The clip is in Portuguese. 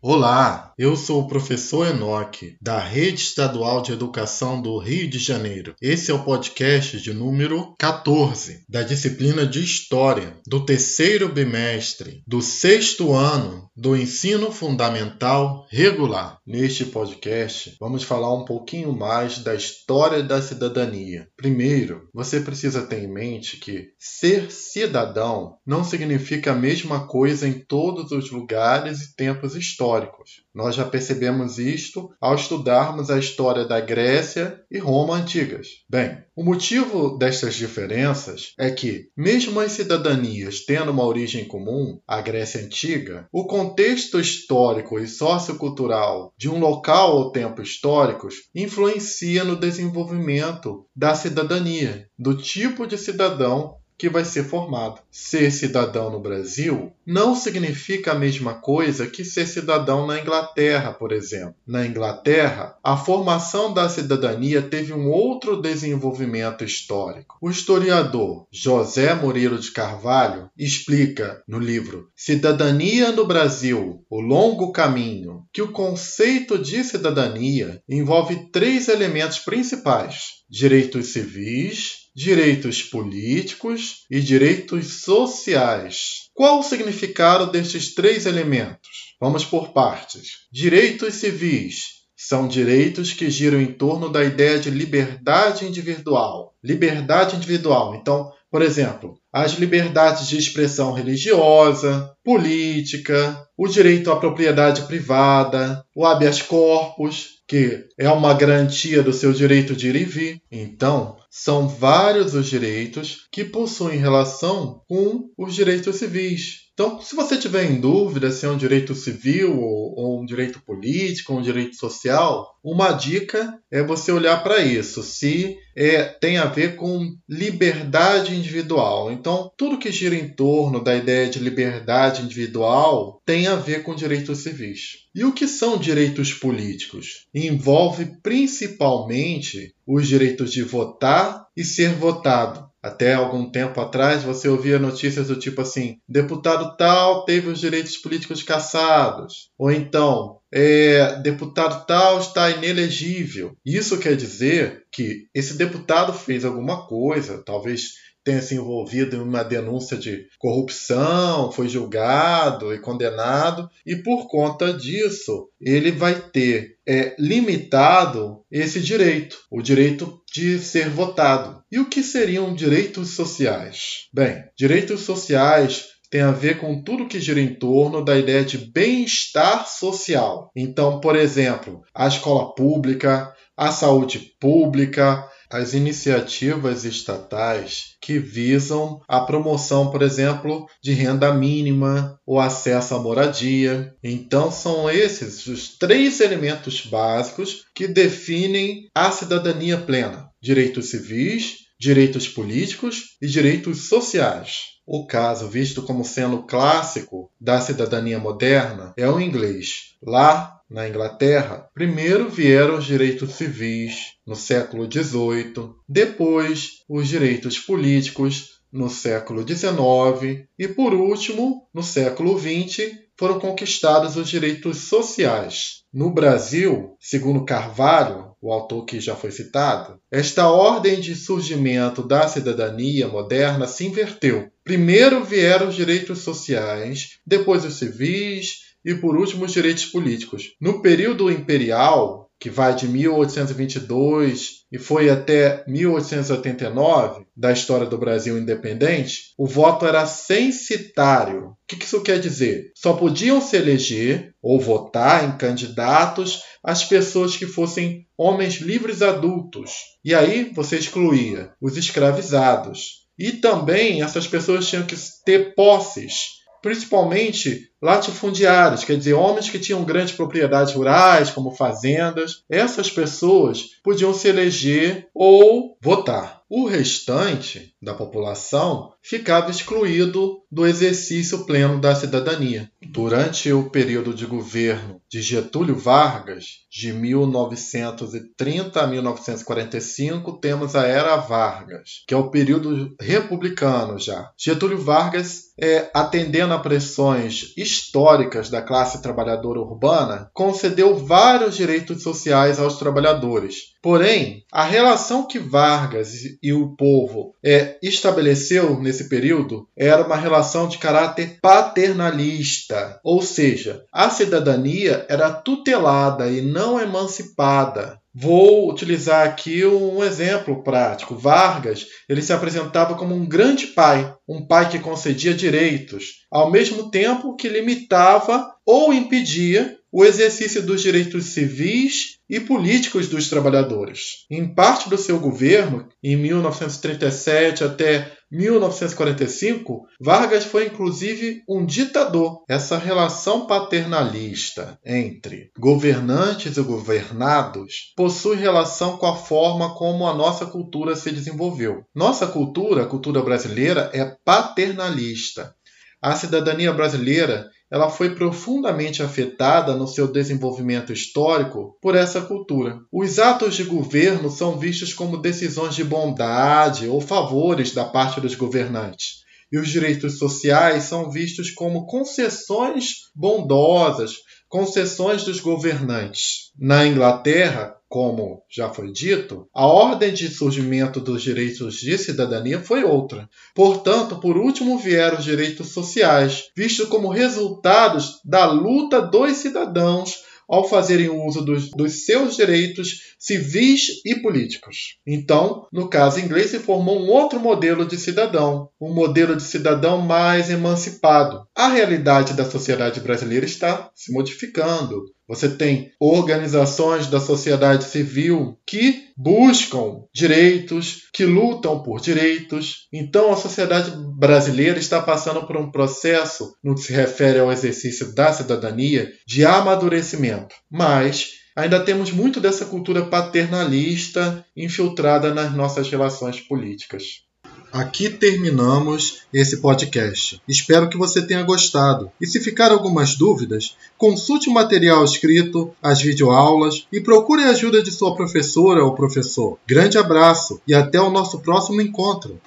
Olá, eu sou o professor Enoque, da Rede Estadual de Educação do Rio de Janeiro. Esse é o podcast de número 14 da disciplina de História do terceiro bimestre do sexto ano do ensino fundamental regular. Neste podcast, vamos falar um pouquinho mais da história da cidadania. Primeiro, você precisa ter em mente que ser cidadão não significa a mesma coisa em todos os lugares e tempos históricos históricos. Nós já percebemos isto ao estudarmos a história da Grécia e Roma antigas. Bem, o motivo destas diferenças é que, mesmo as cidadanias tendo uma origem comum, a Grécia antiga, o contexto histórico e sociocultural de um local ou tempo históricos influencia no desenvolvimento da cidadania, do tipo de cidadão que vai ser formado. Ser cidadão no Brasil não significa a mesma coisa que ser cidadão na Inglaterra, por exemplo. Na Inglaterra, a formação da cidadania teve um outro desenvolvimento histórico. O historiador José Moreira de Carvalho explica no livro Cidadania no Brasil: O Longo Caminho que o conceito de cidadania envolve três elementos principais: direitos civis, direitos políticos e direitos sociais. Qual o significado destes três elementos? Vamos por partes. Direitos civis são direitos que giram em torno da ideia de liberdade individual. Liberdade individual. Então, por exemplo, as liberdades de expressão religiosa, política, o direito à propriedade privada, o habeas corpus, que é uma garantia do seu direito de ir e vir. Então, são vários os direitos que possuem relação com os direitos civis. Então, se você tiver em dúvida se é um direito civil ou, um direito político ou um direito social, uma dica é você olhar para isso, se é, tem a ver com liberdade individual. Então, tudo que gira em torno da ideia de liberdade individual tem a ver com direitos civis. E o que são direitos políticos? Envolve principalmente os direitos de votar e ser votado. Até algum tempo atrás você ouvia notícias do tipo assim: deputado tal teve os direitos políticos cassados. Ou então, é, deputado tal está inelegível. Isso quer dizer que esse deputado fez alguma coisa, talvez tenha se envolvido em uma denúncia de corrupção, foi julgado e condenado, e por conta disso ele vai ter é, limitado esse direito, o direito de ser votado. E o que seriam direitos sociais? Bem, direitos sociais tem a ver com tudo que gira em torno da ideia de bem-estar social. Então, por exemplo, a escola pública, a saúde pública, as iniciativas estatais que visam a promoção, por exemplo, de renda mínima, o acesso à moradia. Então, são esses os três elementos básicos que definem a cidadania plena: direitos civis, direitos políticos e direitos sociais. O caso visto como sendo clássico da cidadania moderna é o inglês. Lá na Inglaterra, primeiro vieram os direitos civis no século XVIII, depois os direitos políticos no século XIX e, por último, no século XX, foram conquistados os direitos sociais. No Brasil, segundo Carvalho, o autor que já foi citado, esta ordem de surgimento da cidadania moderna se inverteu. Primeiro vieram os direitos sociais, depois os civis, e, por último, os direitos políticos. No período imperial, que vai de 1822 e foi até 1889, da história do Brasil independente, o voto era censitário. O que isso quer dizer? Só podiam se eleger ou votar em candidatos as pessoas que fossem homens livres adultos. E aí você excluía os escravizados. E também essas pessoas tinham que ter posses principalmente latifundiários, quer dizer, homens que tinham grandes propriedades rurais, como fazendas. Essas pessoas podiam se eleger ou votar. O restante da população ficava excluído do exercício pleno da cidadania. Durante o período de governo de Getúlio Vargas, de 1930 a 1945, temos a Era Vargas, que é o período republicano já. Getúlio Vargas, é, atendendo a pressões históricas da classe trabalhadora urbana, concedeu vários direitos sociais aos trabalhadores. Porém, a relação que Vargas e o povo é, estabeleceu nesse período era uma relação de caráter paternalista, ou seja, a cidadania era tutelada e não emancipada. Vou utilizar aqui um exemplo prático. Vargas, ele se apresentava como um grande pai, um pai que concedia direitos, ao mesmo tempo que limitava ou impedia o exercício dos direitos civis e políticos dos trabalhadores. Em parte do seu governo, em 1937 até 1945, Vargas foi inclusive um ditador. Essa relação paternalista entre governantes e governados possui relação com a forma como a nossa cultura se desenvolveu. Nossa cultura, a cultura brasileira, é paternalista. A cidadania brasileira ela foi profundamente afetada no seu desenvolvimento histórico por essa cultura. Os atos de governo são vistos como decisões de bondade ou favores da parte dos governantes. E os direitos sociais são vistos como concessões bondosas, concessões dos governantes. Na Inglaterra, como já foi dito, a ordem de surgimento dos direitos de cidadania foi outra. Portanto, por último vieram os direitos sociais, vistos como resultados da luta dos cidadãos ao fazerem uso dos, dos, seus direitos civis e políticos. Então, no caso inglês, se formou um outro modelo de cidadão, um modelo de cidadão mais emancipado. A realidade da sociedade brasileira está se modificando. Você tem organizações da sociedade civil que buscam direitos, que lutam por direitos. Então, a sociedade brasileira está passando por um processo, no que se refere ao exercício da cidadania, de amadurecimento. Mas ainda temos muito dessa cultura paternalista infiltrada nas nossas relações políticas. Aqui terminamos esse podcast. Espero que você tenha gostado. E se ficar algumas dúvidas, consulte o material escrito, as videoaulas e procure a ajuda de sua professora ou professor. Grande abraço e até o nosso próximo encontro.